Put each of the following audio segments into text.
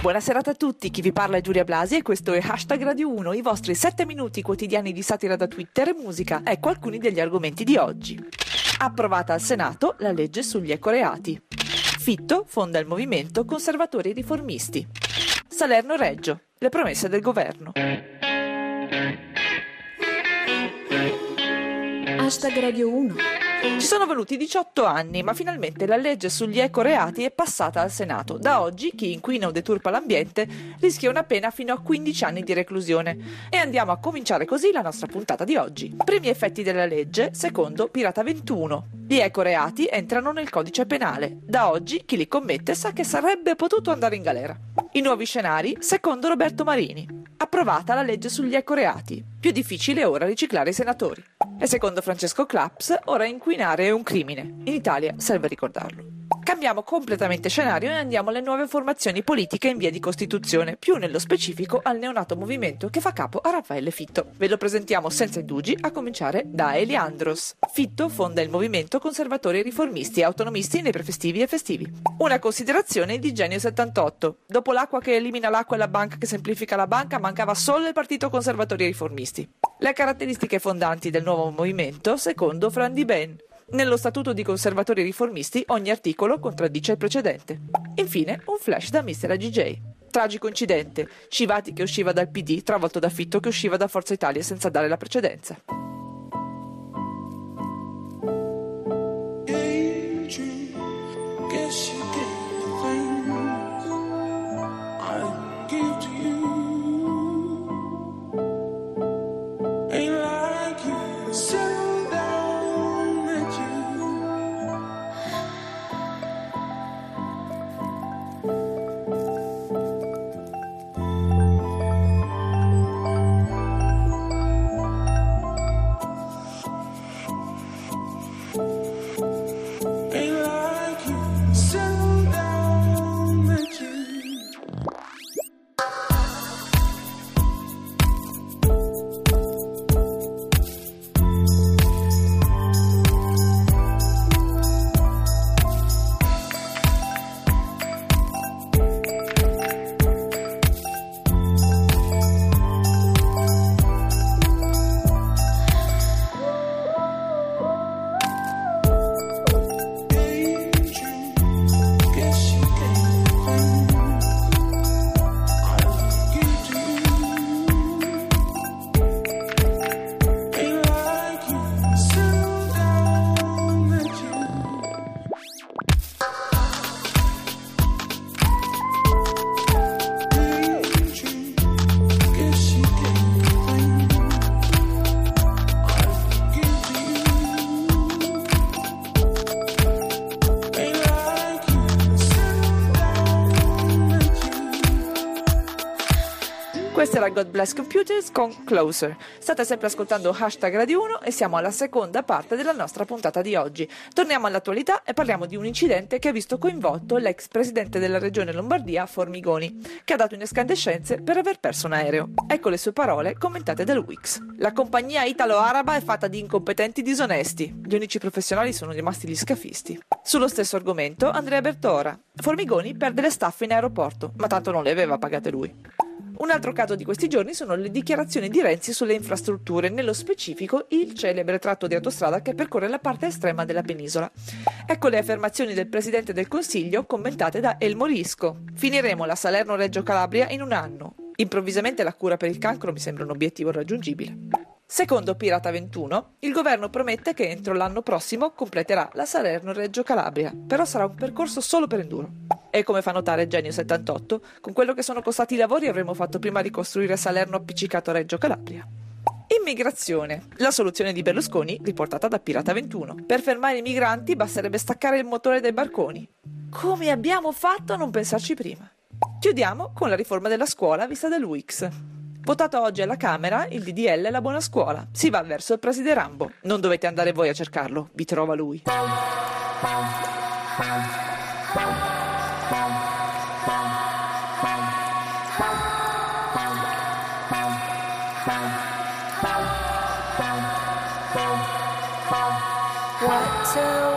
Buonasera a tutti, chi vi parla è Giulia Blasi e questo è Hashtag Radio 1, i vostri 7 minuti quotidiani di satira da Twitter e musica. Ecco alcuni degli argomenti di oggi. Approvata al Senato la legge sugli ecoreati. Fitto fonda il movimento Conservatori Riformisti. Salerno Reggio, le promesse del governo. Hashtag Radio 1 ci sono voluti 18 anni, ma finalmente la legge sugli ecoreati è passata al Senato. Da oggi chi inquina o deturpa l'ambiente rischia una pena fino a 15 anni di reclusione. E andiamo a cominciare così la nostra puntata di oggi. Primi effetti della legge, secondo Pirata 21. Gli ecoreati entrano nel codice penale. Da oggi chi li commette sa che sarebbe potuto andare in galera. I nuovi scenari, secondo Roberto Marini. Approvata la legge sugli ecoreati. Più difficile ora riciclare i senatori. E secondo Francesco Claps, ora inquinare è un crimine. In Italia serve ricordarlo. Cambiamo completamente scenario e andiamo alle nuove formazioni politiche in via di costituzione, più nello specifico al neonato movimento che fa capo a Raffaele Fitto. Ve lo presentiamo senza indugi, a cominciare da Eliandros. Fitto fonda il movimento Conservatori Riformisti e Autonomisti nei prefestivi e festivi. Una considerazione di Genio 78. Dopo l'acqua che elimina l'acqua e la banca che semplifica la banca, mancava solo il Partito Conservatori Riformisti. Le caratteristiche fondanti del nuovo movimento, secondo Fran Di Ben, nello Statuto di Conservatori Riformisti ogni articolo contraddice il precedente. Infine, un flash da Mr. AGJ. Tragico incidente, Civati che usciva dal PD travolto da Fitto che usciva da Forza Italia senza dare la precedenza. Questa era God Bless Computers con Closer. State sempre ascoltando Hashtag Radio 1 e siamo alla seconda parte della nostra puntata di oggi. Torniamo all'attualità e parliamo di un incidente che ha visto coinvolto l'ex presidente della regione Lombardia, Formigoni, che ha dato in escandescenze per aver perso un aereo. Ecco le sue parole commentate dal Wix. La compagnia italo-araba è fatta di incompetenti disonesti. Gli unici professionali sono rimasti gli scafisti. Sullo stesso argomento, Andrea Bertora. Formigoni perde le staffe in aeroporto, ma tanto non le aveva pagate lui. Un altro caso di questi giorni sono le dichiarazioni di Renzi sulle infrastrutture, nello specifico il celebre tratto di autostrada che percorre la parte estrema della penisola. Ecco le affermazioni del Presidente del Consiglio commentate da El Morisco. Finiremo la Salerno-Reggio Calabria in un anno. Improvvisamente la cura per il cancro mi sembra un obiettivo raggiungibile. Secondo Pirata 21, il governo promette che entro l'anno prossimo completerà la Salerno-Reggio Calabria, però sarà un percorso solo per enduro. E come fa notare Genio 78, con quello che sono costati i lavori avremmo fatto prima ricostruire Salerno appiccicato a Reggio Calabria. Immigrazione. La soluzione di Berlusconi riportata da Pirata 21. Per fermare i migranti basterebbe staccare il motore dai barconi. Come abbiamo fatto a non pensarci prima? Chiudiamo con la riforma della scuola vista dall'UX. Votato oggi alla Camera il DDL La Buona Scuola. Si va verso il preside Rambo. Non dovete andare voi a cercarlo, vi trova lui. Water,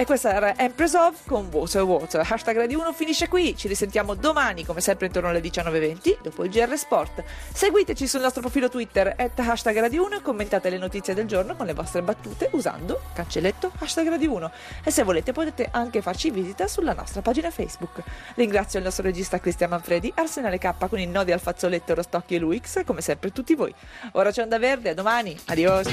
E questa era Empress of con Water Water. Hashtag Radio 1 finisce qui. Ci risentiamo domani, come sempre, intorno alle 19.20, dopo il GR Sport. Seguiteci sul nostro profilo Twitter, at hashtag Radio 1 e commentate le notizie del giorno con le vostre battute usando cancelletto hashtag Radio 1. E se volete potete anche farci visita sulla nostra pagina Facebook. Ringrazio il nostro regista Cristian Manfredi, Arsenale K con i nodi al fazzoletto Rostocchi e Luix, come sempre tutti voi. Ora c'è Onda Verde, a domani. Adios.